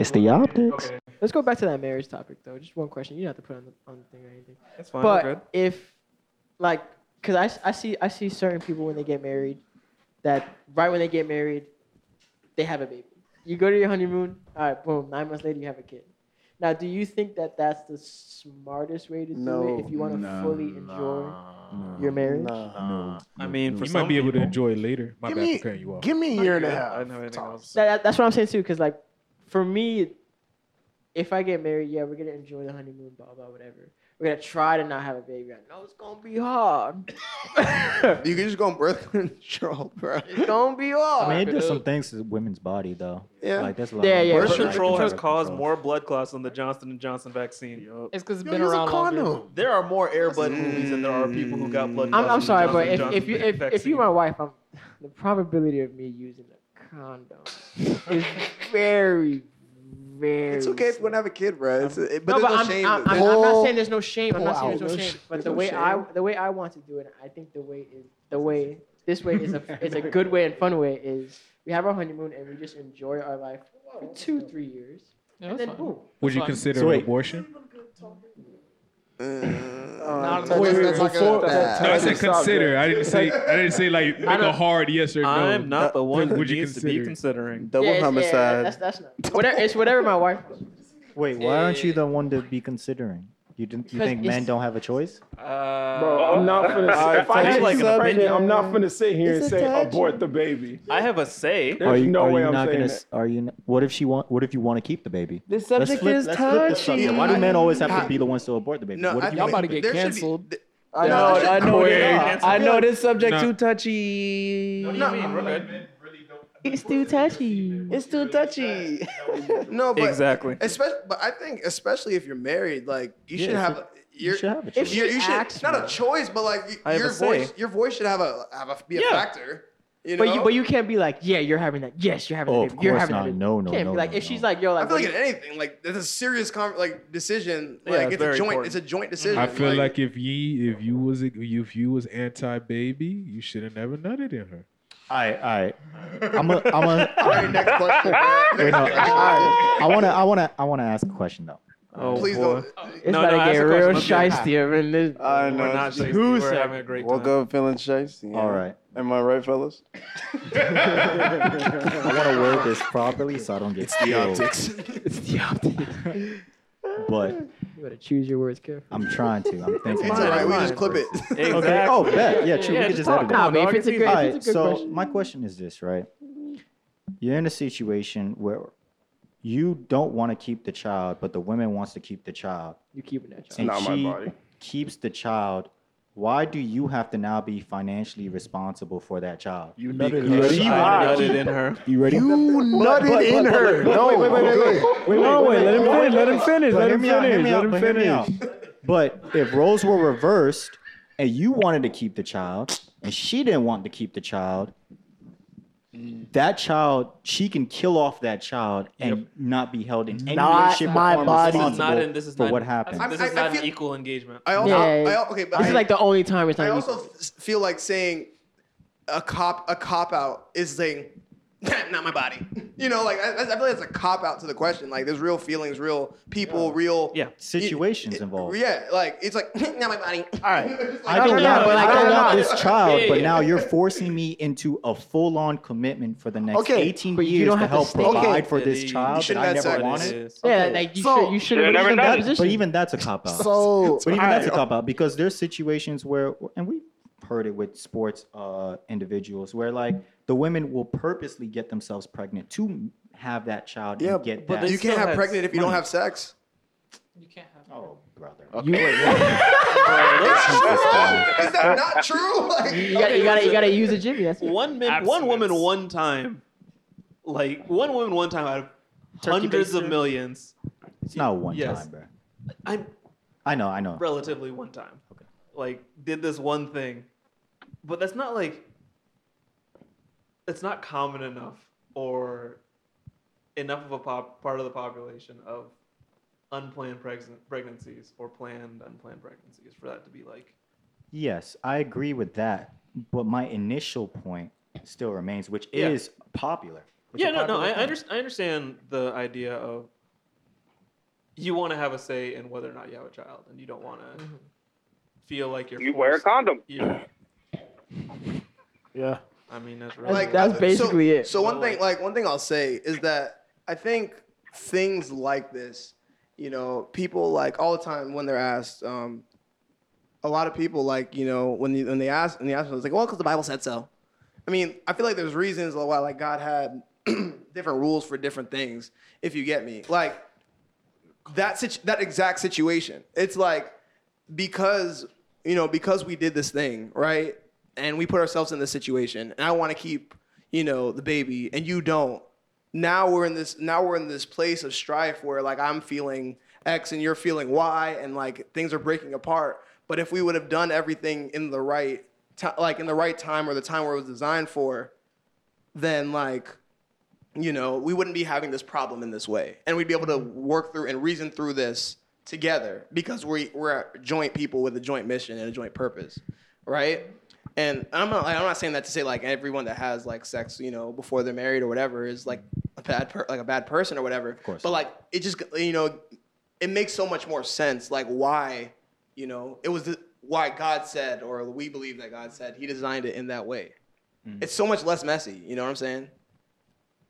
It's the optics. Okay, Let's go back to that marriage topic though. Just one question. You don't have to put on the on the thing or anything. that's fine. But good. if, like, cause I, I see I see certain people when they get married, that right when they get married, they have a baby. You go to your honeymoon. All right, boom. Nine months later, you have a kid. Now, do you think that that's the smartest way to do No. it if you want to Nah. fully enjoy your marriage? Nah. I mean, for you might be some able to enjoy it later. My Give bad me, for you off. give me a year and a half. I didn't anything else to say. That, that- that's what I'm saying too. Cause like, for me, if I get married, yeah, we're gonna enjoy the honeymoon, blah blah, whatever. We're gonna try to not have a baby. I know it's gonna be hard. You can just go on birth control, bro. it's gonna be hard. I mean, it does some things to women's body though. Yeah. Like there's a lot. Yeah, of yeah, Birth but- control has caused control. more blood clots than the Johnson and Johnson vaccine. It's because it's Yo, been use around longer. condom. There are more Air Airbud mm. movies than there are people who got blood I'm, clots. I'm sorry, Johnson but if, if you if, if you're my wife, I'm, the probability of me using a condom is very, very. It's okay if you want to have a kid, bro. It's, it, no, but but there's I'm, no shame. I'm, I'm, it. I'm not saying there's no shame. I'm not saying there's no shame. But the no way I the way I want to do it, I think the way is the way this way is a is a good way and fun way is we have our honeymoon and we just enjoy our life for two three years Yeah, and then fine. boom. Would you Fine. consider So an wait. abortion? Uh, Not that's- wait, wait, before- gonna- that- No, I said consider. I didn't say. I didn't say like make a hard yes or no. I'm not the one who Would you needs to be considering. Double Yeah, it's- yeah, homicide. that's that's not whatever. It's whatever my wife. Wait, why aren't you the one to be considering? You didn't, you 'Cause think men don't have a choice? Uh, Bro, I'm not finna say, if I That's get like pregnant. I'm not finna sit here and It's a say touch. abort the baby. I have a say. There's no way I'm not saying gonna? that. Are you? n- What if she want? What if you want to keep the baby? This Let's subject flip, is let's flip the touchy. subject. Why do men always have to be the ones to abort the baby? No, what I if you Y'all think about to get there should be- canceled. th- I know, that I know, I know this subject No. too touchy. What do you mean? We're good. It's too touchy. It's too touchy. No, but Exactly. Especially, but I think especially if you're married, like you Yeah, should have. you- a- you Your, should have a If choice. she you, you should not a choice, but like y- I your a say. voice, your voice should have a have a be a Yeah. factor. You know, But you, but you can't be like, yeah, you're having that. Yes, you're having Oh, that. of baby. You're course having not. that. baby. No, no, can't no, be like no, if she's like, yo, I like, feel what like do in you- anything, like there's a serious con- like decision. Yeah, Like it's it's a very joint. important. It's a joint mm-hmm. decision. I feel like if ye if you was if you was anti baby, you should have never nutted in her. All right, all right. I'm a, I'm a, All right, next question. wait, no, I, I wanna, I wanna, I wanna ask a question though. Oh, Please boy. don't. It's No, about no, to ask get a real question. Let's shiesty in this. I We're know. not it's- shiesty. Who We're having a great Woke time. up feeling shiesty. yeah. All right. Am I right, fellas? I want to word this properly so I don't get it's killed. It's the optics. But You gotta choose your words carefully. I'm trying to. I'm thinking. It's all right. We just clip it. Okay. Exactly. Oh, bet. Yeah, true. Yeah, we could just just talk edit it. about Nah, man, if it's a good, All if right. it's a good So question. my question is this, right? You're in a situation where you don't want to keep the child, but the woman wants to keep the child, you keeping that child. and not my she body. keeps the child. Why do you have to now be financially responsible for that child? You nutted she in her. to Nutted in her. You ready? You nutted in her. No, wait, wait, wait, wait, wait, wait, No, wait, let him finish. Let him finish. Let him me out, hear finish. Let him but hear me out. finish. But if roles were reversed and you wanted to keep the child and she didn't want to keep the child, that child, she can kill off that child and not be held in any Not way, shape, my form body. This is not in. This is for not. what happened. This I- is I not feel- an equal engagement. I also, Yeah, I, okay, but This I, is like the only time it's not. I also f- feel like saying a cop a cop out is saying not my body. You know, like I, I feel like it's a cop out to the question. Like there's real feelings, real people, real Yeah. Situations it- involved. Yeah, like it's like not my body. All right. I don't, no, want, but like, I don't want this child, Yeah, but now you're forcing me into a full-on commitment for the next Okay, 18 but you years don't to have to help stay- provide Okay. for this You child that I never said wanted. yeah, like you So- should. You should have never done that But even that's a cop out. So, But even that's a cop out because there's situations where, and we heard it with sports uh, individuals, where like the women will purposely get themselves pregnant to have that child Yeah, and get but that. You can't have pregnant if you don't have sex. You can't have. oh, brother. Is that not true? Like, You gotta, you gotta, you gotta use a Jimmy. That's it. One man, one woman, one time. Like one woman, one time out of Turkey hundreds of millions. It's not one Yes. time, bro. I'm I know, I know. relatively one time. Okay. Like did this one thing, but that's not like. It's not common enough or enough of a pop, part of the population of unplanned pregn- pregnancies or planned unplanned pregnancies for that to be like Yes, I agree with that. But my initial point still remains, which Yeah. is popular. with Yeah, the no, no. I, popular I, under, I understand the idea of you want to have a say in whether or not you have a child, and you don't want to Mm-hmm. feel like you're. You wear a condom. Yeah, Yeah. I mean that's That's- right. that's so- basically it. So one thing, like- like one thing I'll say is that I think things like this, you know, people like all the time when they're asked, um, a lot of people like, you know, when you, when they ask, when they ask, it's like, well, because the Bible said so. I mean, I feel like there's reasons why like God had different rules for different things. If you get me, like that situ- that exact situation. It's like because you know because we did this thing right, and we put ourselves in this situation, and I want to keep you know the baby, and you don't. Now we're in this now we're in this place of strife where like I'm feeling X and you're feeling Y, and like things are breaking apart. But if we would have done everything in the right ti like in the right time or the time where it was designed for, then like you know, we wouldn't be having this problem in this way. And we'd be able to work through and reason through this together because we, we're joint people with a joint mission and a joint purpose, right? And I'm not, I'm not saying that to say like everyone that has like sex, you know, before they're married or whatever is like a bad, per- like a bad person or whatever. Of course But like it just, you know, it makes so much more sense like why, you know, it was the, why God said or we believe that God said He designed it in that way. Mm-hmm. It's so much less messy. You know what I'm saying?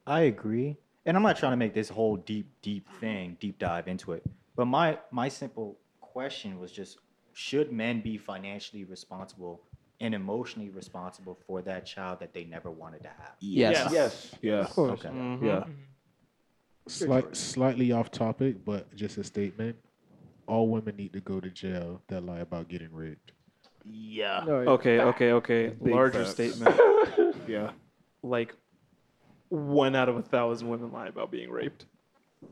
I agree. And I'm not trying to make this whole deep, deep thing, deep dive into it. But my my simple question was just should men be financially responsible and emotionally responsible for that child that they never wanted to have? Yes. Yes. Yeah. Of course. Okay. Mhm. Yeah. Slight, slightly off topic, but just a statement. All women need to go to jail that lie about getting raped. Yeah. No, Okay, okay, okay. Big Larger facts. statement. Yeah. like one out of a thousand women lie about being raped.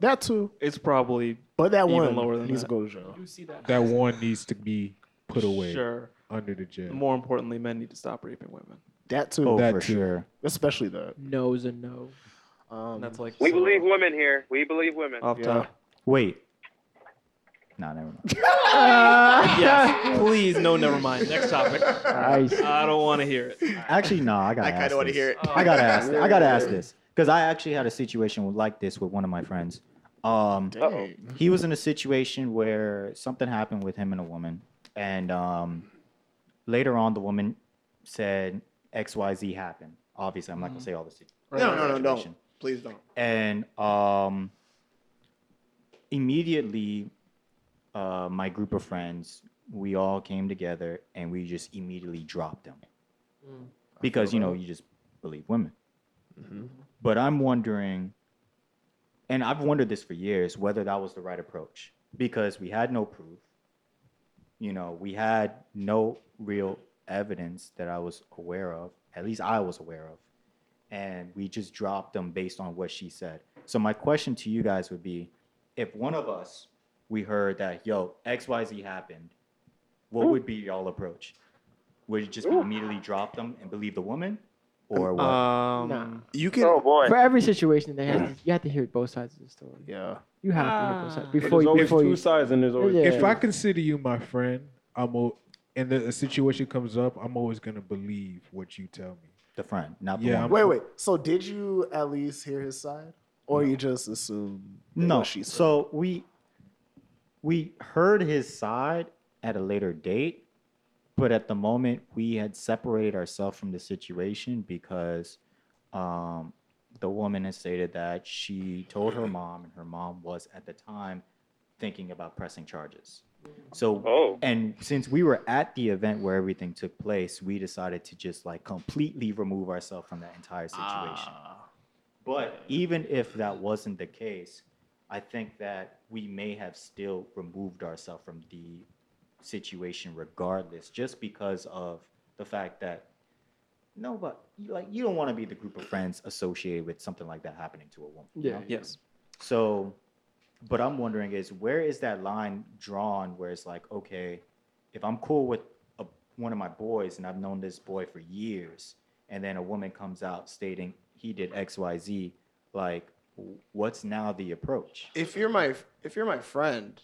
That too. It's probably But that Even one lower than needs that. to go to jail. You see that? That one needs to be put away sure. Under the jail. More importantly, men need to stop raping women. That too. Oh, That for too. sure. Especially that. no is a no. Um, And that's like We so believe women here. We believe women. off Yeah. top. Wait. Nah, never mind. Yes, please. No, never mind. Next topic. Nice. I don't want to hear it. Actually, no, I gotta I ask kinda wanna this. hear it. I gotta ask. I gotta ask this because I actually had a situation like this with one of my friends. Um, dang. he was in a situation where something happened with him and a woman, and um, later on, the woman said X, Y, Z happened. Obviously, I'm not gonna say all the si- no, no, no, situation. don't. Please don't. And um, immediately, uh, my group of friends, we all came together and we just immediately dropped them because you know you just believe women. But I'm wondering, and I've wondered this for years, whether that was the right approach because we had no proof. You know, we had no real evidence that I was aware of. At least I was aware of and we just dropped them based on what she said. So my question to you guys would be, if one of us we heard that yo X Y Z happened, what would be y'all approach? Would it just be immediately drop them and believe the woman, or what? Um, Nah. You can. Oh boy. For every situation, they have to, you have to hear both sides of the story. Yeah. You have to hear both sides. But before there's you. always Before two you. sides and there's always Yeah. If I consider you my friend, I'm o- and the, a situation comes up, I'm always gonna believe what you tell me. the friend, not the Yeah, woman. I'm- Wait, wait. So did you at least hear his side, or you just assume? No. she said? So we we heard his side at a later date, but at the moment we had separated ourselves from the situation because um, the woman has stated that she told her mom, and her mom was at the time thinking about pressing charges. So Oh. and since we were at the event where everything took place, we decided to just like completely remove ourselves from that entire situation. But even if that wasn't the case, I think that we may have still removed ourselves from the situation regardless, just because of the fact that no, but you- like you don't want to be the group of friends associated with something like that happening to a woman. you Yeah. know? Yes. So, but I'm wondering is where is that line drawn where it's like, okay, if I'm cool with a, one of my boys and I've known this boy for years, and then a woman comes out stating he did X, Y, Z, like, what's now the approach? If you're my if you're my friend,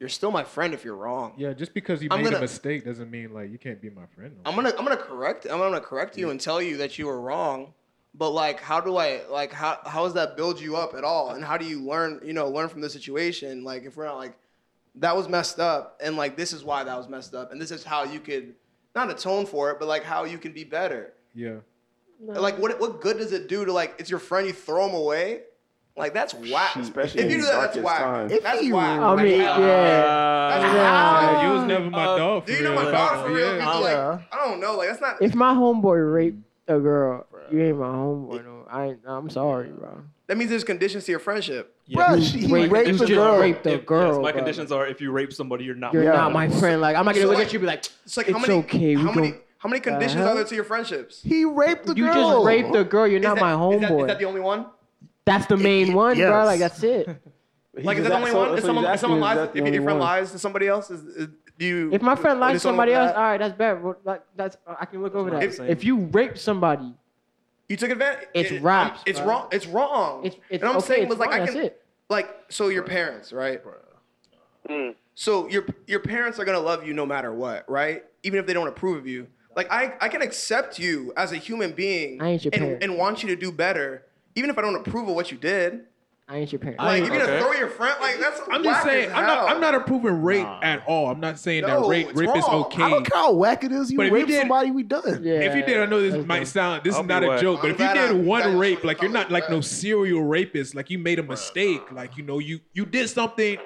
you're still my friend if you're wrong. Yeah, just because you I'm made gonna- a mistake doesn't mean like you can't be my friend. no I'm gonna I'm gonna correct I'm gonna correct you and tell you that you were wrong, but like how do I like how how does that build you up at all? And how do you learn you know learn from the situation? Like if we're not like that was messed up, and like this is why that was messed up, and this is how you could not atone for it, but like how you can be better. Yeah. Like what what good does it do to like it's your friend you throw him away? Like that's whack. Especially if you do that, that's darkest whack. If That's he whack. I Like, mean, how- yeah. That's Yeah. Yeah, you was never my Uh, dog for Do you know real. my dog for real? yeah. Yeah. like, I don't know. Like that's not. If my homeboy raped a girl, you ain't my homeboy. No, I ain't, I'm sorry, bro. That means there's conditions to your friendship. Bro, she, he raped- raped you the just girl. raped a If- girl. yes, my bro. conditions are if you rape somebody, you're not. You're Yeah. not my friend. Like I'm not gonna So, look like, at you and be like, It's like It's how many okay, how many how many conditions hell? are there to your friendships? He raped the you girl. You just raped a girl. You're Is not that- my homeboy. Is that the only one? That's the main one, bro. Like that's it. Like is that the only one? If someone if someone lies, if your friend lies to somebody else, is, is do you? If my friend lies to somebody someone- else, all right, that's bad. Well, That, that's I can look over that. the same. If you rape somebody, You took advantage. It's it- raps, It's bro. wrong. It's wrong. it's it's and I'm okay. saying it's was like fine, I that's can it. like so your parents, right? Mm. So your your parents are gonna love you no matter what, right? Even if they don't approve of you. Like I, I can accept you as a human being I ain't your and, and want you to do better, even if I don't approve of what you did. I ain't your parent. Like you're gonna throw your friend, like that's I'm whack just saying, as I'm not. I'm not approving rape at all. I'm not saying No, that rape, it's rape is okay. I don't care how whack it is. You But if you rape did- somebody, we done. yeah. If you did, I know this that's might dope. sound. This I'll is not a whack. joke, but I'm if you glad I- did one rape, showed like you you're not how like no serial rapist, like you made a mistake, like you know you you did something.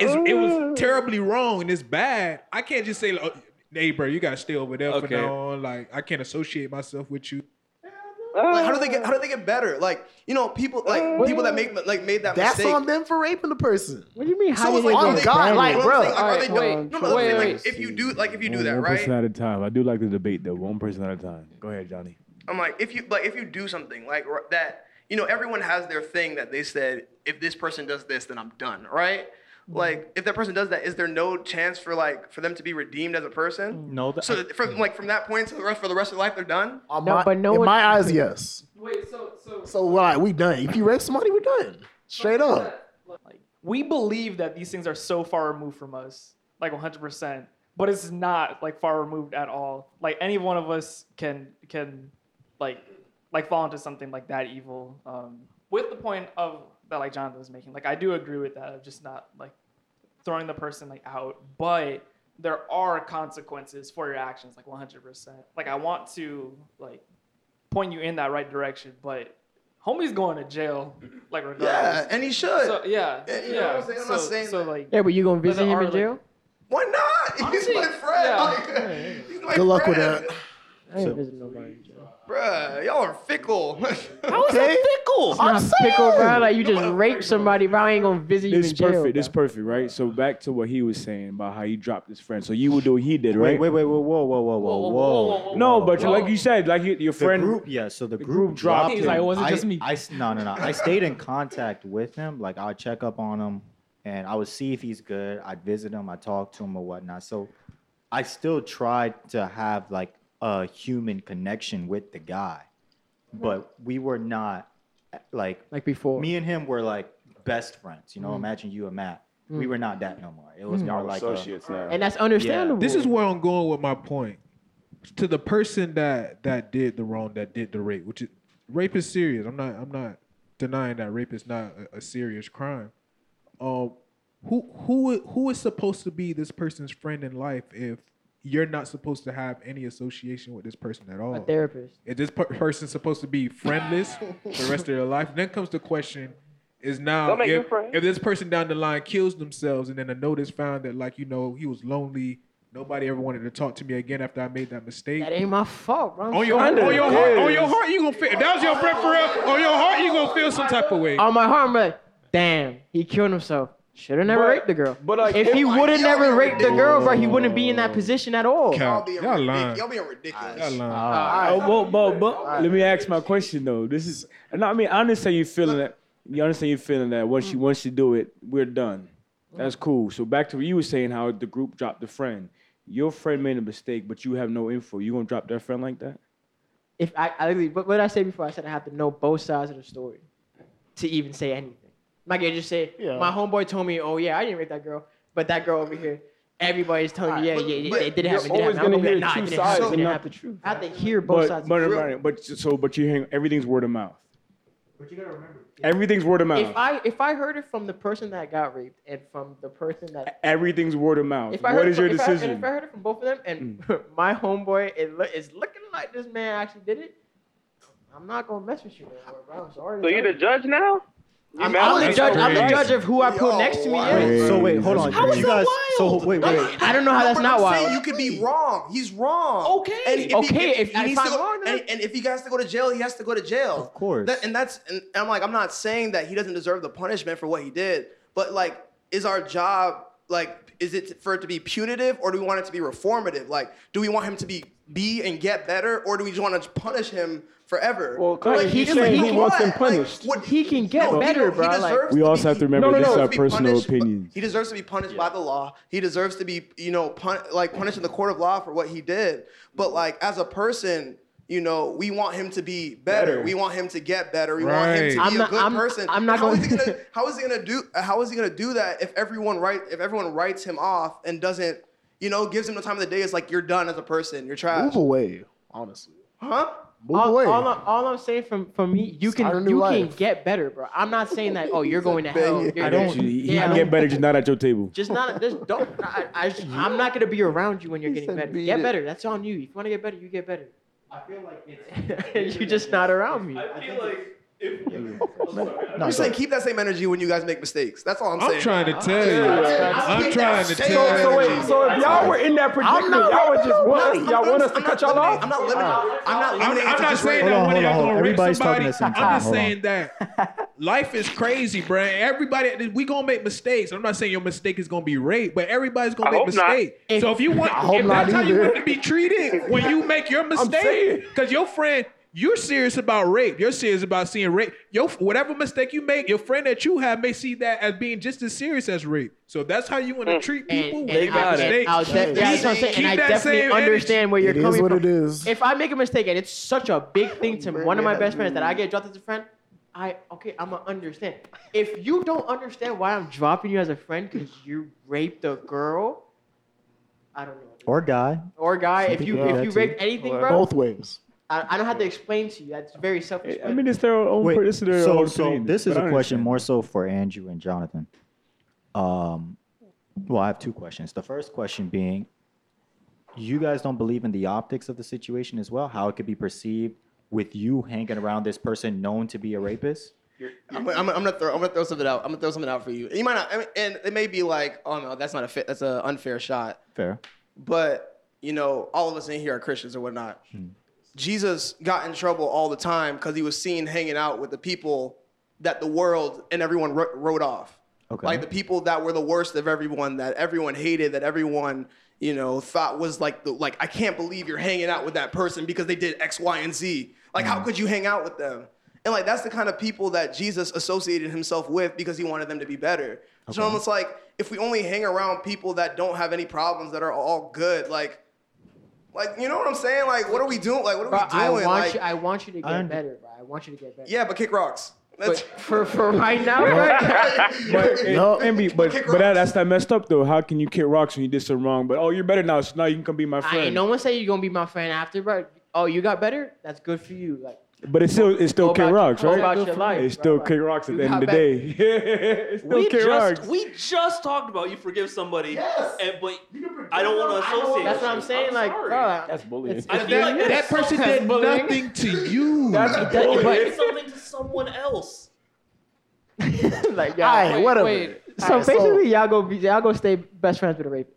It's, it was uh. terribly wrong and it's bad. I can't just say, like, oh, "Hey, bro, you gotta stay over there from Okay. now on." Like I can't associate myself with you. Like, how do they get uh. how do they get better? Like you know people like uh. people that make like made that That's mistake. on them for raping the person. What do you mean? How So did it's they like, on are God, like, bro. like, are they Alright, wait, no, no, no, wait, like, wait. if you do like if you do One- that, one right? person at a time. I do like the debate though. One person at a time. Go ahead, Johnny. I'm like, if you like, if you do something like that, you know, everyone has their thing that they said. If this person does this, then I'm done, right? Like, if that person does that, is there no chance for like for them to be redeemed as a person? No, that, So that from like from that point to the rest for the rest of their life, they're done. No, my, but no in one- my eyes, yes. Wait, so so So like we done. If you rape somebody, we're done. Straight up. like we believe that these things are so far removed from us, like 100%, but it's not like far removed at all. Like any one of us can can like like fall into something like that evil. Um, with the point of that like Jonathan was making, like I do agree with that of just not like throwing the person like out, but there are consequences for your actions, like 100%. Like I want to like point you in that right direction, but homie's going to jail, like regardless. Yeah, and he should. So yeah, Yeah, yeah. you know what I'm saying? I'm not so, saying so that. like Yeah, but you gonna visit him are, in like- jail? Why not? Honestly, he's my friend. yeah. Like, he's my Good luck with that. I ain't visiting nobody in jail. Bruh, y'all are fickle. How is Okay. Fickle. It's not fickle, bro. Like you just raped somebody, bro. I ain't gonna visit you This in jail. perfect. This bro. perfect, right? So back to what he was saying about how he dropped his friend. So you would do what he did, right? wait, wait, wait, whoa, whoa, whoa, whoa, whoa, whoa. No, but Whoa. like you said, like your, your The friend. group, yeah. So the the group, group dropped dropped He's him. like, it wasn't I, just me. I s- no, no, no. I stayed in contact with him. Like I'd check up on him, and I would see if he's good. I'd visit him. I would talk to him or whatnot. So I still tried to have like a human connection with the guy, but we were not like Like before. me and him were like best friends. You know, Mm. imagine you and Matt. We were not that no more. It was Mm. more Our like a, associates now. and that's understandable. This is where I'm going with my point. To the person that that did the wrong, that did the rape, which is rape is serious. I'm not I'm not denying that rape is not a, a serious crime. Um, who who who is supposed to be this person's friend in life if you're not supposed to have any association with this person at all? a therapist. Is this per- person supposed to be friendless for the rest of their life? Then comes the question: Is now if, if this person down the line kills themselves and then a notice found that like you know he was lonely, nobody ever wanted to talk to me again after I made that mistake. That ain't my fault, bro. I'm on your, sorry. on your heart, on your heart, you gonna feel. If that was your friend for real. On your heart, you gonna feel some type of way. On my heart, I'm like, damn, he killed himself. Should have never But- raped the girl. but, like, if he if- would have Y'all never being raped the girl, bro, he wouldn't be in that position at all. Y'all being Y'all ridiculous. lying. Y'all being ridiculous. Y'all lying. Uh, well, but, but let me ask my question though. This is, and I mean, I understand you feeling that. You understand you feeling that once you once you do it, we're done. That's cool. So back to what you were saying, how the group dropped the friend. Your friend made a mistake, but you have no info. You gonna drop that friend like that? If I, I literally- what, what did I say before? I said I have to know both sides of the story to even say anything. I'm just say Yeah. my homeboy told me, oh yeah, I didn't rape that girl, but that girl over here, everybody's telling you, yeah, Alright, yeah, yeah, but- they did but it happen. you're it always did gonna hear like, nah, it two sides and didn't happen. the truth. I have to hear both But sides. but, but, but so but you're hearing everything's word of mouth. But you gotta remember. Everything's word of mouth. If I if I heard it from the person that got raped and from the person that Everything's word of mouth. if I What heard is your from, if I- decision? if I heard it from both of them and mm. my homeboy is, lo- is looking like this man actually did it, I'm not gonna mess with you, man, bro. I'm sorry. So you tell the judge now? You I'm, I'm the judge. I'm the judge of who I put Yo, next to me. wow. Wait, so wait, hold on. How is you that guys. So wait, wait, wait. I don't know how that's not I'm saying wild. You could be wrong. He's wrong. Okay. And if Okay, He, if- he if needs to go, wrong, then- and, and if he has to go to jail, he has to go to jail. Of course. That, and that's and I'm like I'm not saying that he doesn't deserve the punishment for what he did, but like, is our job like is it for it to be punitive or do we want it to be reformative? Like, do we want him to be be and get better, or do we just want to punish him forever? Well, Carter, Like, he's he- saying he he wants him what? Like, punished. what- He can get no, better, don't- bro. He Like- We also be- have to remember no, no, this no, are to be personal punished- opinions. He deserves to be punished by the law. He deserves to be, you know, pun- like punished in the court of law for what he did. But like as a person, you know, we want him to be better. Better. We want him to get better. We want him to be I'm a not- good I'm- person. I'm not how is gonna- he gonna how is he gonna do how is he gonna do that if everyone write if everyone writes him off and doesn't, you know, gives him the time of the day, it's like you're done as a person. You're trash. Move away, honestly. Huh? Move all, away. all, I'm, all I'm saying from from me, you Start can new you can get better, bro. I'm not saying that. Oh, you're going to hell. You're- I don't- He, he Yeah, can I get don't- better, just not at your table. Just not just don't. I, I just, I'm not gonna be around you when you're getting better. Get it. better. That's on you. If you want to get better, you get better. I feel like it's. you're just not around me. I feel like if No, I'm just saying keep that same energy when you guys make mistakes. That's all I'm, saying. I'm saying. trying to tell you. I'm trying to tell you. So wait, so if y'all were in that predicament, y'all would just want us, y'all want us to I'm cut not y'all off? I'm not limiting. I'm not limiting. I'm not saying that Hold on, one of y'all gonna rape somebody. talking at the same I'm just saying that life is crazy, bro. Everybody, we gonna make mistakes. I'm not saying your mistake is gonna be rape, but everybody's gonna make hope not. mistakes. So if you want, hope if not that's how you either. want to be treated when you make your mistake, because your friend. You're serious about rape. You're serious about seeing rape. Your whatever mistake you make, your friend that you have may see that as being just as serious as rape. So that's how you want to mm. treat people And, when and they I, make and mistakes. I'll de- yeah, that's what I'm saying. And I definitely same energy. understand where you're It is coming what from. it is. If I make a mistake and it's such a big thing to one of my best friends that I get dropped as a friend, I okay, I'm gonna understand. If you don't understand why I'm dropping you as a friend because you raped a girl, I don't know. Or guy. Or guy, if you if you too. raped anything, bro, Both ways. I, I don't have to explain to you. That's very selfish. I mean, it's their own. Wait, this is their so, own so opinion, this is but I a question more so for Andrew and Jonathan. Um, well, I have two questions. The first question being, you guys don't believe in the optics of the situation as well, how it could be perceived with you hanging around this person known to be a rapist. I'm, I'm, I'm gonna throw. I'm gonna throw something out. I'm gonna throw something out for you. You might not. I mean, and it may be like, oh no, that's not a fit. That's an unfair shot. Fair. But you know, all of us in here are Christians or whatnot. Hmm. Jesus got in trouble all the time because he was seen hanging out with the people that the world and everyone wrote off. Okay. Like the people that were the worst of everyone, that everyone hated, that everyone you know thought was like the like I can't believe you're hanging out with that person because they did X, Y, and Z. Like Hmm. how could you hang out with them? And like that's the kind of people that Jesus associated himself with because he wanted them to be better. So almost like if we only hang around people that don't have any problems, that are all good, like, like you know what I'm saying? Like, what are we doing? Like, what are Bro, we I doing? want like, you. I want you to get I'm- better, bro. I want you to get better. yeah, but kick rocks. But for for right now, right? But, No. Envy, but, but that, that's that messed up though. How can you kick rocks when you did something wrong? But oh, you're better now, so now you can come be my I friend. ain't no one say you're gonna be my friend after, bro. Oh, you got better? That's good for you. Like But it's still it's still Go kick rocks, right? about your life, it's bro. still Like, kick rocks at you the end of the day. it's still we kick just rocks. we just talked about you forgive somebody, and but I don't want to associate. that's what I'm you. saying. like, sorry. bro, That's bullying. I feel like That, that person did bullying. nothing to you. That's But but it's something to someone else. like, yeah. All right, whatever. wait. So Alright, so- basically, y'all go be, y'all go stay best friends with a rapist.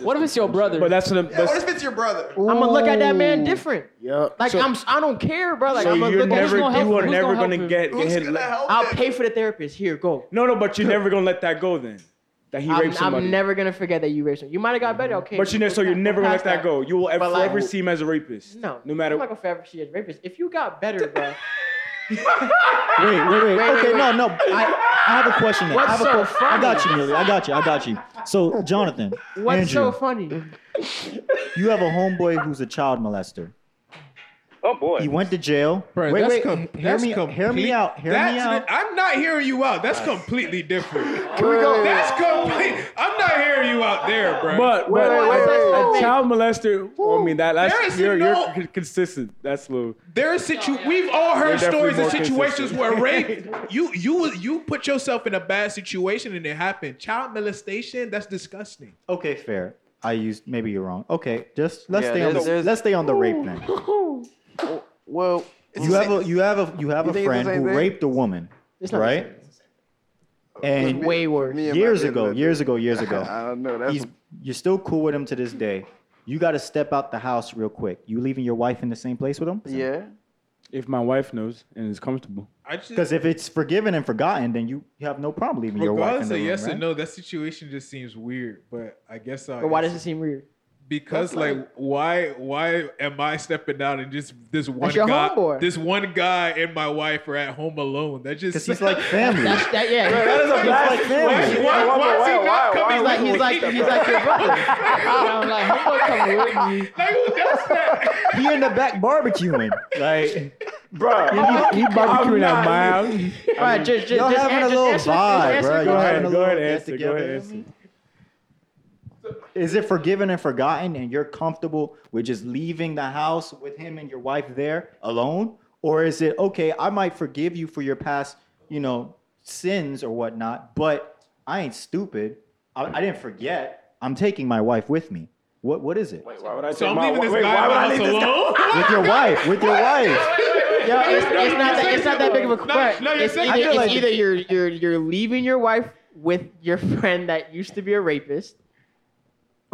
What if it's your brother? But that's the yeah, what that's, if it's your brother? I'm gonna look at that man different. Yep. Like So- I'm, I don't care, bro. Like so I'm gonna you're look at never gonna help you are him? Who's never gonna help gonna him? get, get Who's hit. gonna help I'll him? pay for the therapist. Here, go. No, no, but you're never gonna let that go then. That he I'm, raped somebody. I'm never gonna forget that you raped him. You might have got better, okay. but you know, so you're never gonna let that go. You will But like- forever see him as a rapist. No, no matter. I'm not gonna forever see a rapist. If you got better, bro. Wait, wait, wait. Wait, okay, wait, no, no. I, I have a question. Then. I, What's have a so que- I got you, funny? Millie. I got you. I got you. So, Jonathan, What's Andrew, so funny? you have a homeboy who's a child molester. Oh boy. He went to jail. Bro, wait, wait. com- hear that's me. Hear me out. Hear me that's out. I'm not hearing you out. That's completely different. Can we go? That's complete. I'm not hearing you out there, bro. But Wait, but wait, wait, a, wait, a child molester. I mean that There that's you're, no- you're consistent. That's little. There are situ. We've all heard They're stories of definitely more situations where rape. You you you put yourself in a bad situation and it happened. Child molestation. That's disgusting. Okay, fair. I used maybe you're wrong. Okay, just let's Yeah, stay on the there's- there's- let's stay on the rape thing. Well, You have a you have a you have You a think it's the friend who thing? raped a woman, It's not right? Same. And It's way worse. me and my years ago, years ago, years ago, I don't know. That's he's you're still cool with him to this day. You got to step out the house real quick. You leaving your wife in the same place with him? yeah. If my wife knows and is comfortable. I just Because if it's forgiven and forgotten, then you, you have no problem leaving your wife in regardless the of room, yes right? or no, that situation just seems weird. But I guess I. But why does it seem weird? Because like why why am I stepping out and just this one your guy homeboy. this one guy and my wife are at home alone? That just Because he's like family. That's that. Yeah. That is a He's like family. why, why, why is he not coming He's like with he's like he's like your brother. I'm like, homeboy coming with me. like who does that? he in the back barbecuing. Like, Bro, he, he barbecuing at my house. All right, just just y'all just having an- a little vibe, bro. answer Y'all the having a Go ahead, answer. Go ahead, answer. Is it forgiven and forgotten, and you're comfortable with just leaving the house with him and your wife there alone, or is it okay? I might forgive you for your past, you know, sins or whatnot, but I ain't stupid. I, I didn't forget. I'm taking my wife with me. What what is it? Why would I So take I'm my leaving this wait, guy why would I house leave this guy? alone. With your wife. With your wife. Yo, it's, it's not that it's not that big of a No, question. no, you're it's saying- either, it's like- either you're you're you're leaving your wife with your friend that used to be a rapist,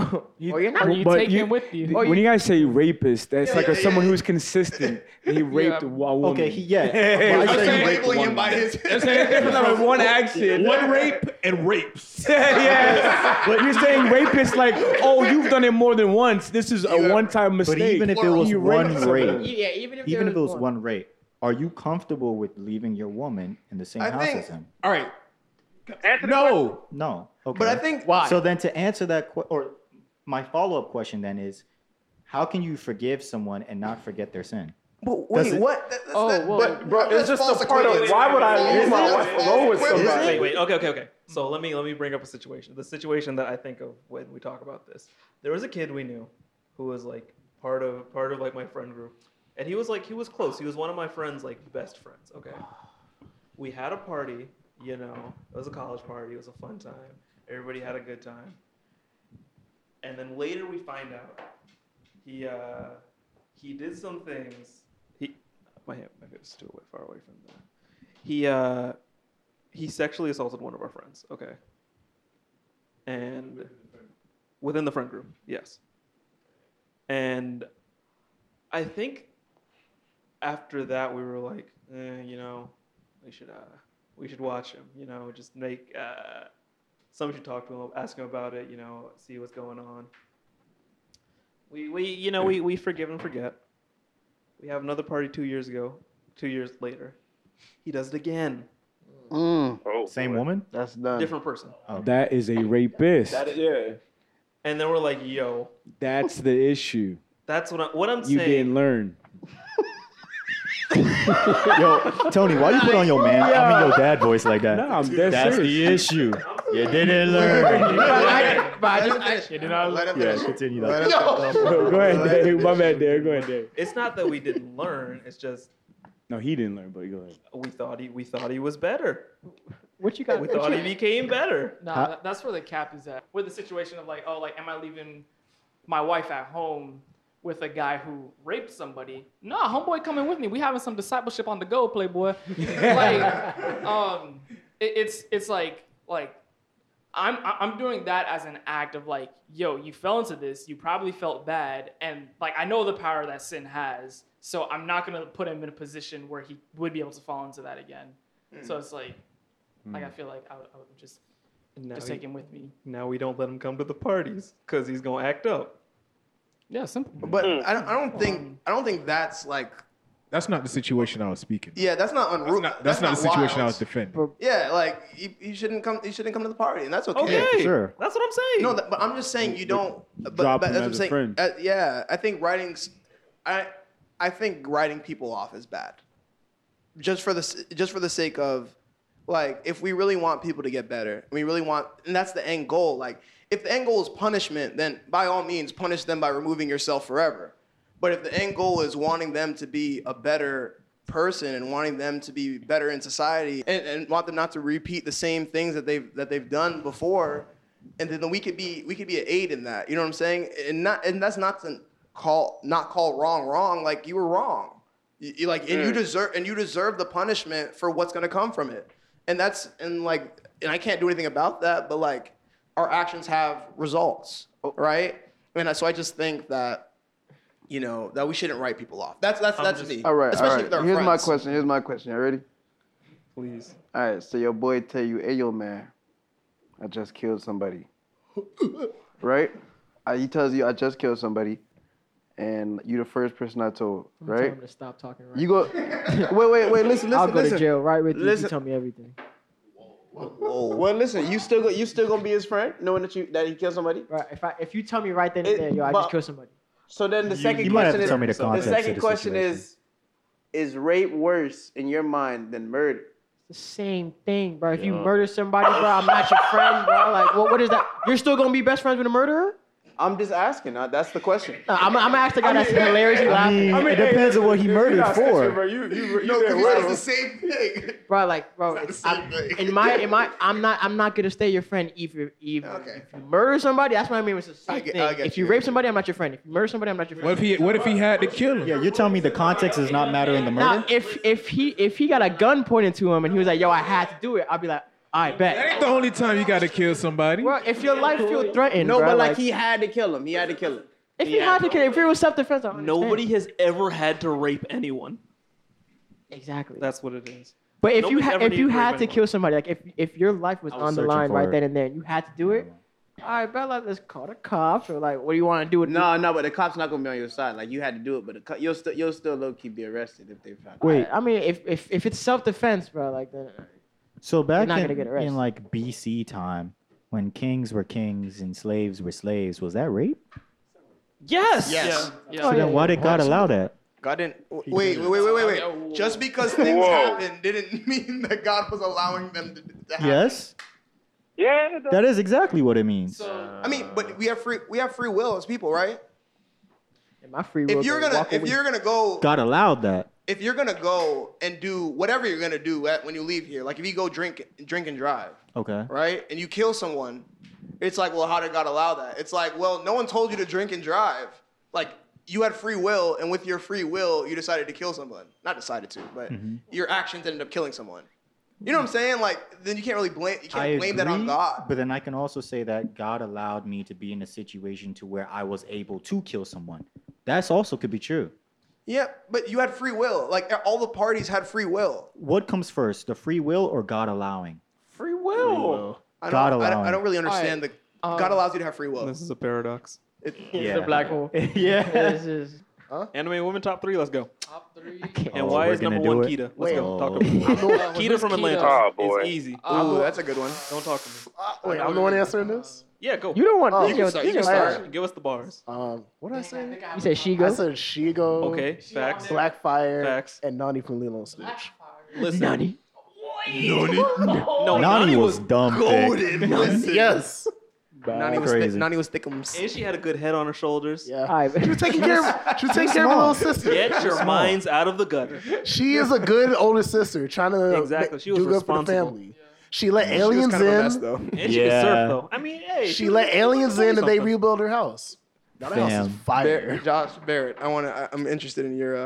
or you're not. Or you take him with you. Or when you- you guys say rapist, that's like yeah, a, someone who's consistent. and He raped a woman. Okay, he yeah. I'm I say saying labeling one him by his. I'm saying different from one action. one rape and rapes. yeah, but you're saying rapist like, oh, you've done it more than once. This is a one-time mistake. But even if it was one rape, yeah, even if even if it was one rape, are you comfortable with leaving your woman in the same I house think- as him? All right. Answer No. No. Okay. But I think Why? So then to answer that que- or my follow-up question then is how can you forgive someone and not forget their sin? But wait, it- what? That, that's, Oh, that, well, but bro, it's just a part of- equivalence. why would I False- leave my wife false alone with somebody? Wait, wait, okay, okay, okay. Hmm. So let me let me bring up a situation. The situation that I think of when we talk about this. There was a kid we knew who was like part of part of like my friend group, and he was like he was close. He was one of my friends' like best friends. Okay, we had a party. You know, it was a college party. It was a fun time. Everybody had a good time. And then later we find out he uh he did some things. He my hand my hand's too way far away from the. He uh he sexually assaulted one of our friends. Okay. And within the friend group, yes. And I think after that we were like, eh, you know, we should uh we should watch him. You know, just make uh someone should talk to him, ask him about it. You know, see what's going on. We we you know we we forgive and forget. We have another party two years ago. Two years later, he does it again. Mm, Oh, Same boy. woman? that's done. Different person. That is a rapist. yeah. And then we're like, yo, That's the issue. that's what I, what I'm You saying. didn't learn. Yo, Tony, why you put on your man? I mean your dad voice like that? No, I'm dead That's serious. the issue. You didn't learn. But I, but I just, him I. You did not- Let him yeah, finish. continue Let that. him finish. Go ahead, Dave. My man, Dave. Go ahead, Dave. It's not that we didn't learn. It's just No, he didn't learn, but go ahead. we thought he we thought he was better. what you got? We thought you- he became better. No, Huh? that, that's where the cap is at. With the situation of like, oh, like, am I leaving my wife at home with a guy who raped somebody? Nah, homeboy coming with me. We having some discipleship on the go, playboy. like, um, it, it's it's like like I'm I'm doing that as an act of like, yo, you fell into this. You probably felt bad, and like I know the power that sin has. So I'm not gonna put him in a position where he would be able to fall into that again. Hmm. So it's like, like I hmm. feel like I would, I would just now, just he- take him with me. now we don't let him come to the parties because he's gonna act up. Yeah, simple. But hmm. I don't, I don't think um, I don't think that's like That's not the situation I was speaking. yeah that's not That's unruly. not, that's not the situation I was defending. Yeah, like you, he shouldn't come. He shouldn't come to the party, and that's okay. Okay, for sure. that's what I'm saying. No, that, but I'm just saying you don't. But, Drop but him that's what I'm saying. friend. Uh, yeah, I think writing, I think writing people off is bad. Just for the just for the sake of, like if we really want people to get better, we really want, and that's the end goal. Like if the end goal is punishment, then by all means punish them by removing yourself forever. But if the end goal is wanting them to be a better person and wanting them to be better in society and, and want them not to repeat the same things that they've that they've done before, and then we could be we could be an aid in that. You know what I'm saying? And not and that's not to call not call wrong wrong. Like you were wrong. You, you like and you mm. deserve and you deserve the punishment for what's gonna come from it. And that's and like and I can't do anything about that, but like our actions have results, right? And so I just think that you know that we shouldn't write people off. That's that's that's just, me. All right, Especially all if right. they're Here's my question. Here's my question. You ready? Please. All right. So your boy tell you, "Hey, yo, man, I just killed somebody." right? Uh, he tells you, "I just killed somebody," and you the first person I told. I'm gonna Right? stop talking. Right. You go. wait, wait, wait. Listen, listen, I'll go listen. to jail right with you. Listen. You tell me everything. Whoa. Well, listen. You still go, you still gonna be his friend, knowing that you that he killed somebody. Right. If I if you tell me right then It- and there, yo, I but- just killed somebody. So then the second you might question is me the the second the question situation. is is rape worse in your mind than murder? It's the same thing, bro. If you murder somebody, bro, I'm not your friend, bro. Like, what, what is that? You're still gonna be best friends with a murderer? I'm just asking. Uh, that's the question. Uh, I'm, I'm gonna ask the guy that's hilariously I laughing, mean, it depends on what he murdered for. You, you, you No, there, because right? it's the same thing. bro. Like, bro, It's the I'm- same thing. in my in my, I'm not I'm not gonna stay your friend if you if, Okay. if you murder somebody. That's what I mean. It's the same get- thing. If you you. rape somebody, I'm not your friend. If you murder somebody, I'm not your friend. What if he? What if he had to kill him? Yeah, you're telling me the context does not matter in the Now, murder? if if he if he got a gun pointed to him and he was like, "Yo, I had to do it," I'll be like, "I That bet." ain't the only time you got to kill somebody. Bro, if your life feel threatened, No, bro, but like, he had to kill him. He had to kill him. if he had to kill, if it was self defense, I. Nobody has ever had to rape anyone. exactly. That's what it is. But if you ha- if you had rape to anyone. kill somebody, like if if your life was was on the line right it. then and there, and you had to do it. All right, bet like let's call the cops or like, what do you want to do with No, no, but the cops not gonna be on your side. Like you had to do it, but the co- you'll still you'll still low key be arrested if they found. Out. Wait, I mean, if if if it's self defense, bro, like then So back not in, gonna get arrested. in like BC time, when kings were kings and slaves were slaves, was that rape? Yes. Yes. Yeah. Oh, So yeah, then why did God allow that? God didn't. Wait, wait, wait, wait, wait, wait. Just because things happened didn't mean that God was allowing them to, to happen. Yes, Yeah. it that is exactly what it means. I mean, but we have free we have free will as people, right? in my free will, If you're gonna if you're gonna go God allowed that. If you're gonna go and do whatever you're gonna do at, when you leave here, like if you go drink drink and drive, Okay. right, and you kill someone, it's like, well, how did God allow that? It's like, well, no one told you to drink and drive. Like you had free will, and with your free will, you decided to kill someone. Not decided to, but mm-hmm. your actions ended up killing someone. You know what I'm saying? Like then you can't really blame you can't I blame that on God. But then I can also say that God allowed me to be in a situation to where I was able to kill someone. That's also could be true. Yeah, but you had free will. Like all the parties had free will. What comes first, the free will or God allowing? Free will. I don't, God I don't, I don't really understand the. God um, allows you to have free will. This is a paradox. It- It's a black hole. yeah. This is Anime women top three. Let's go. I can't. And Oh, why is number one do it? Kita? Let's Wait. go. Talk Oh. about Kita from Atlanta. Oh, boy. It's easy. Ooh, that's a good one. Don't talk to me. Wait, I'm the one answering this. Yeah, go. You don't want. Oh, you you can, can start, you can start. start. Give us the bars. Um, what did I say? You said she I goes. said Shego. Okay. Facts. Blackfire. Facts. And Nani from Lilo and Stitch. Listen. Nani. No, Nani was dumb. Golden. Listen. Yes. Nani was thick, Crazy. Nani was thickums. And she had a good head on her shoulders. Yeah. She was taking care of. She was taking care of her little sister. Get your minds out of the gutter. She is a good older sister trying to Exactly. She was do good for the responsible. family. She let She was aliens kind of a in. mess, though. And she Yeah. can surf though. I mean, hey. She was- let aliens in and they something. rebuild her house. Now that house is Fam. fire. Barrett, Josh Barrett, I want to. I'm interested in your.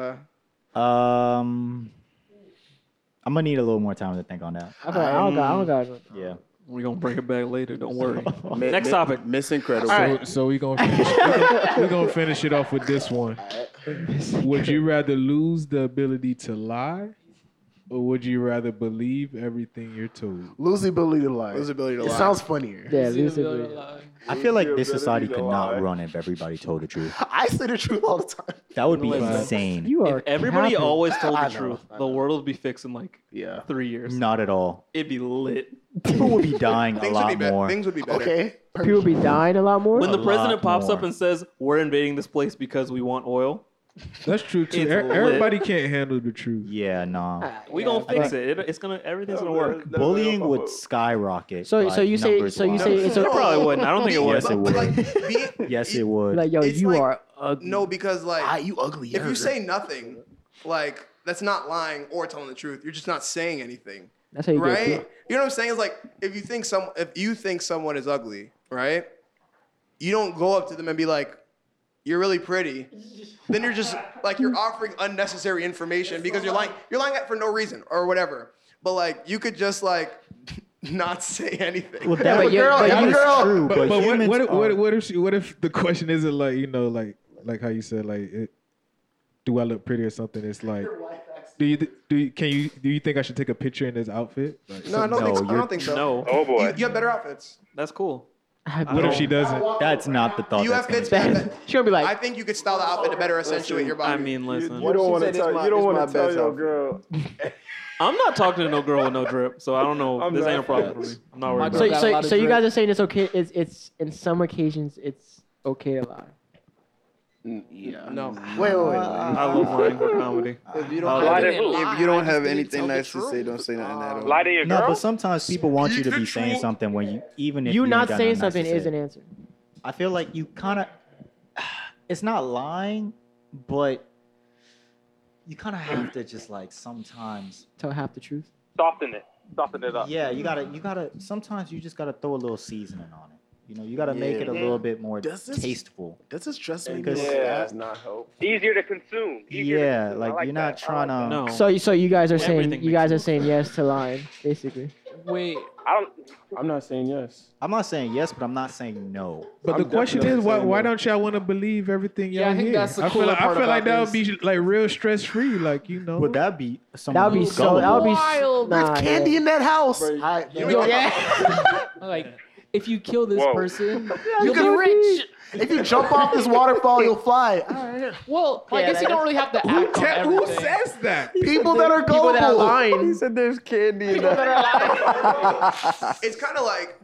uh Um, I'm gonna need a little more time to think on that. I don't, I don't got. I don't got. Yeah. We're gonna bring it back later. Don't worry. Mi- Next mi- topic. Miss Incredible. So, so we gonna finish, we gonna, we gonna finish it off with this one. Would you rather lose the ability to lie, or would you rather believe everything you're told? Lose the ability to lie. Lose the ability to it lie. sounds funnier. Yeah, Lucy. I feel like this society could not run if everybody told the truth. I say the truth all the time. That would be insane. You are. If everybody capping. always told the know, truth, the world would be fixed in like Yeah. three years. Not at all. It'd be lit. People would be dying a things would be lot better. more. Things would be better. Okay. People would be dying a lot more. When A the president lot pops up and says, "We're invading this place because we want oil," That's true too. It's Er- Everybody can't handle the truth. Yeah, nah. We Yeah, gonna fix it. it. It's gonna everything's gonna work. Bullying would skyrocket. So- so you say- so you say it's It probably wouldn't. I don't think it would. Yes, it would. like, being- Yes, it would. Like yo, It's you like- are ugly. No, because like Ah, you ugly. if you say nothing, like that's not lying or telling the truth. You're just not saying anything, That's how you do it. right? You know what I'm saying? It's like if you think some, if you think someone is ugly, right? You don't go up to them and be like, "You're really pretty." then you're just like you're offering unnecessary information because you're lying. You're lying for no reason or whatever. But like you could just like not say anything. Well, that, but you're- but but you- you- true. But, But, but what, what, if- what, if- what if she, what if the question isn't like you know like like how you said like it, do I look pretty or something? It's like do you do you, can you do you think I should take a picture in this outfit? Like, no, I don't think so. I don't think so. No, Oh boy. You, you have better outfits. that's cool. What if she doesn't? That's not the thought. You have that's fits. gonna that- She'll be like, I think you could style the outfit to better accentuate your body. I mean, listen. You don't want to tell. You don't want to tell your girl. I'm not talking to no girl with no drip, so I don't know. I'm this not ain't a problem for me. I'm not My worried. so About got a so, so you guys are saying it's okay. It's it's in some occasions it's okay to lie. Yeah. no. Ah. Wait, wait, wait. it. I love lying for comedy. If you I'll don't, lie have, to if you don't have anything nice to say, don't say nothing at all. Lie to your No, but sometimes people want you to be saying something when you even if You you not ain't saying nothing nice something is say. an answer. I feel like you kind of. It's not lying, but you kind of have to just like sometimes. Tell half the truth. Soften it. Soften it up. Yeah, you gotta, you gotta. Sometimes you just gotta throw a little seasoning on it. You know, you gotta make it a little bit more Does this- tasteful. Does this dress me Because- look Yeah, fat? not help. Easier to consume. Easier to Yeah, consume. I like, you're not that. I trying like to. No. So so you guys are saying you guys you are saying yes to lying, basically. Wait. I don't. I'm not saying yes. I'm not saying yes, but I'm not saying no. But I'm the question is, why why don't y'all want to believe everything y'all Yeah, I think hear? that's the I feel cooler like, I feel like that would be like real stress free, like you know. Would that be? That would be so. That would be Wild. Nah, There's candy yeah. in that house. I, Yo, yeah. like if you kill this Whoa. person, you you'll be can- rich. If you jump off this waterfall, you'll fly. All right. Well, I Yeah, guess you that- don't really have to who, act on te- who everything. says that? People that are People that are gullible. He said there's candy in People that that. are lying. It's kind of like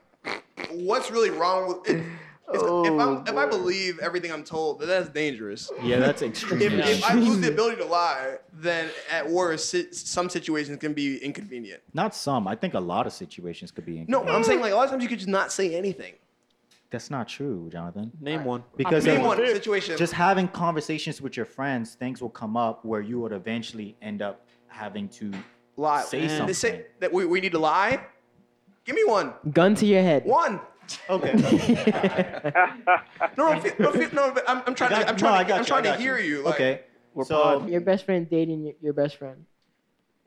what's really wrong with it. It's, if, I'm, if I oh, believe everything I'm told, then that's dangerous. Yeah, that's If, extremely. if I lose the ability to lie, then at worst, some situations can be inconvenient. Not some. I think a lot of situations could be. No, I'm saying like a lot of times you could just not say anything. That's not true, Jonathan. Name one. Because Name one situation. just having conversations with your friends, things will come up where you would eventually end up having to lie. say They something. say that we, we need to lie. Give me one. Gun to your head. One. Okay. No, no, fe- no, fe- no but I'm, I'm trying I to. I'm trying no, to. got I'm trying to hear you. Like, okay. We're so pod. Your best friend dating your, your best friend,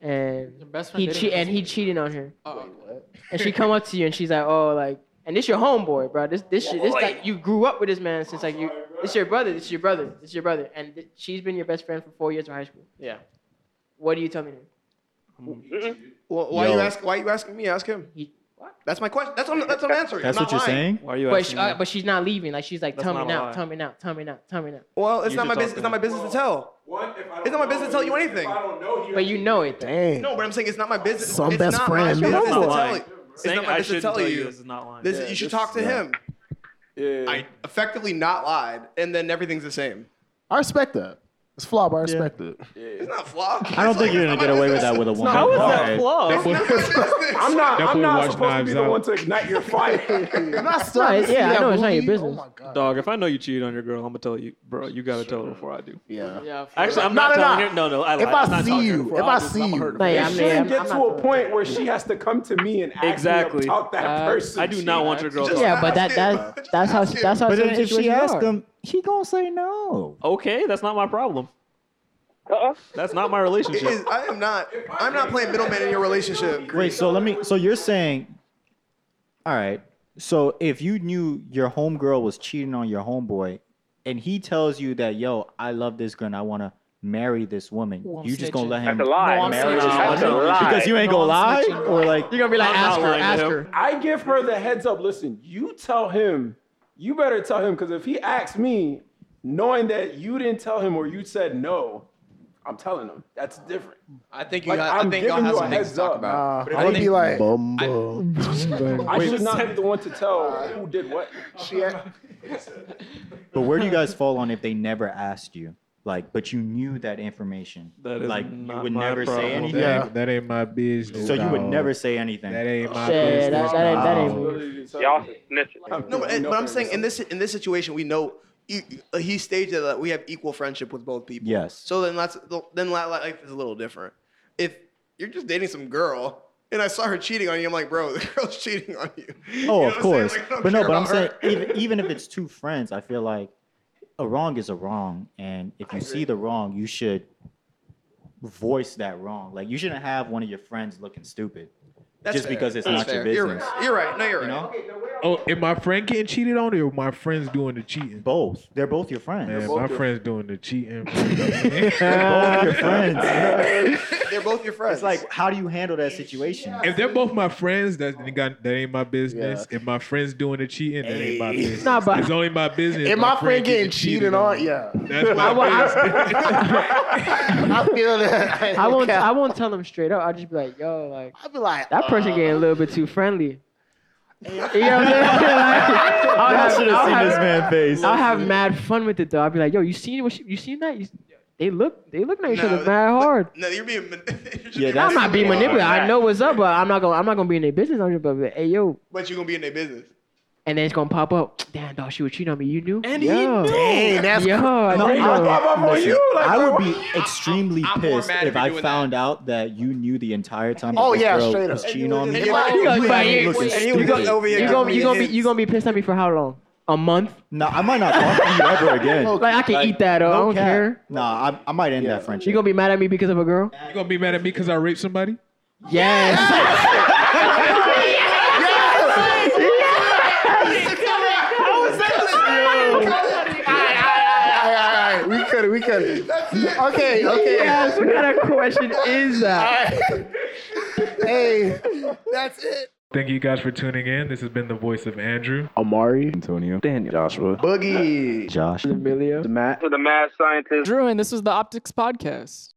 and Your best friend he dating che- your and best he cheating on her, Uh-oh. and she come up to you and she's like, oh, like, and this your homeboy, bro. This this shit, this guy, you grew up with this man since like you. This your brother. This your brother. This your brother, and th- she's been your best friend for four years of high school. Yeah. What are you telling him? Mm-mm. Well, why Yo. you ask? Why you asking me? Ask him. He, what? That's my question. That's what I'm, that's what I'm answering. that's I'm what not you're lying. saying. Why are you But, asking she, uh, but she's not leaving. Like she's like, That's tell me not a now, lie. tell me now, tell me now, tell me now. Well, it's You not my talk business. It's not my him. business to tell. It's not my business to tell you anything. I don't know you. But you know it. Though. Dang. No, but I'm saying it's not my business. Some it's best not friend, my man. business That's to not tell lying. you. It's Saying not my I business to shouldn't tell you. this is not lying. This, Yeah, you should this- talk to yeah. him. Yeah. I effectively not lied, and then everything's the same. I respect that. It's flawed, but I respect it. It's not flawed. I don't think you're gonna get away with that with a woman. How is that Alright. flawed? I'm not. I'm boy not supposed to Knives be the Out. one to ignite your fire. I'm not No, starting to see yeah, I that know it's not your movie. business. Oh my god. Dog, if I know you cheated on your girl, I'm gonna tell you, bro. You gotta tell her before I do. Yeah. Yeah. Actually, I'm No, not no, telling no. her. No, no, I lied. If I'm I not see telling her you, before if I'll I do- see I'm you, hurt her. Like, It I'm- shouldn't I'm- get I'm to not a doing point where she has to come to me and ask Exactly. me to talk that Uh, person. I do not want your girl. Just to Yeah, but that that that's how Ask that's how But some then if she situations asks are. him, he gonna say no. Okay, that's not my problem. Uh-uh. That's not my It relationship. is, I am not. I'm not playing middleman in your relationship. Wait, so let me. So you're saying, all right. So if you knew your homegirl was cheating on your homeboy, and he tells you that, yo, I love this girl and I want to marry this woman, Ooh, I'm you just gonna snitching. let him That's a lie. No, I'm marry this snitching. That's a woman lie. because you ain't No, gonna I'm lie, snitching. or like You're gonna be like, I'm ask her, lying to ask him. her. I give her the heads up. Listen, you tell him. You better tell him because if he asks me, knowing that you didn't tell him or you said no, I'm telling him. That's different. I think you. Like, got, I I'm think y'all giving have you some a things to heads talk up. about. Uh, I would be like, Bumbo. I should not be the one to tell who did what. she. But where do you guys fall on if they never asked you? Like, but you knew that information. That is like you would my never problem. say anything. That, ain't, that ain't my business. So you would never say anything. That ain't my Yeah, business. that, that ain't that ain't Y'all snitching. No, but, but I'm saying in this in this situation, we know he, uh, he stated that we have equal friendship with both people. Yes. So then that's then life is a little different. If you're just dating some girl and I saw her cheating on you, I'm like, bro, the girl's cheating on you. Oh, you know Oh, of course. Like, but no, but I'm about saying even even if it's two friends, I feel like a wrong is a wrong, and if you see the wrong, you should voice that wrong. Like you shouldn't have one of your friends looking stupid That's just fair. because it's That's not your fair. You're business. right. You're right. No, you're right. You know, Oh, is my friend getting cheated on, or my friends doing the cheating? both. They're both your friends. Man, both my your- friends doing the cheating. They're both your friends. They're both your friends. It's like, how do you handle that situation? if they're both my friends, that ain't that ain't my business. If my friend's doing the cheating, that ain't my business. Nah, but- it's only my business. If my friend getting cheated on, yeah. that's my I I- business. I feel that. I won't I won't tell them straight up. I'll just be like, yo, like I'll be like, that person uh, getting a little bit too friendly. You know what I'm saying? Like, I'll have- should have I'll seen have- this man face. I'll have mad fun with it though. I'll be like, yo, you seen what she, you seen that? You, they look they look at each No, other mad hard. no, you're being. man- Yeah, I'm that's- not being manipulated. I know what's up, but I'm not gonna I'm not gonna be in their business. I'm just gonna be like, hey yo, But you're gonna be in their business. And then it's gonna pop up. Damn, dog, she was cheating on me. You knew? And he yo, Dang, that's yo, I No, didn't I- know. Listen, Like, I would bro, be extremely I'm more pissed if if I doing found out that you knew the entire time. Oh, yeah, girl straight was up. cheating on me. You you- gonna- You but had me you- looking and you got stupid. over here You giving gonna me you gonna be you gonna be pissed at me for how long? A month? No, I might not talk to you ever again. Like I can Like, eat that. Or I no don't cap. care. Nah, I, I might end that friendship. You gonna be mad at me because of a girl? You gonna be mad at me because I raped somebody? Yes. We could we Okay, okay. yes. What kind of question is that? Hey, That's it. Thank you guys for tuning in. This has been the voice of Andrew. Amari, Antonio, Daniel, Joshua. Boogie. Josh. Amelia. The Matt. The mad scientist. Drew, and this was the Optics Podcast.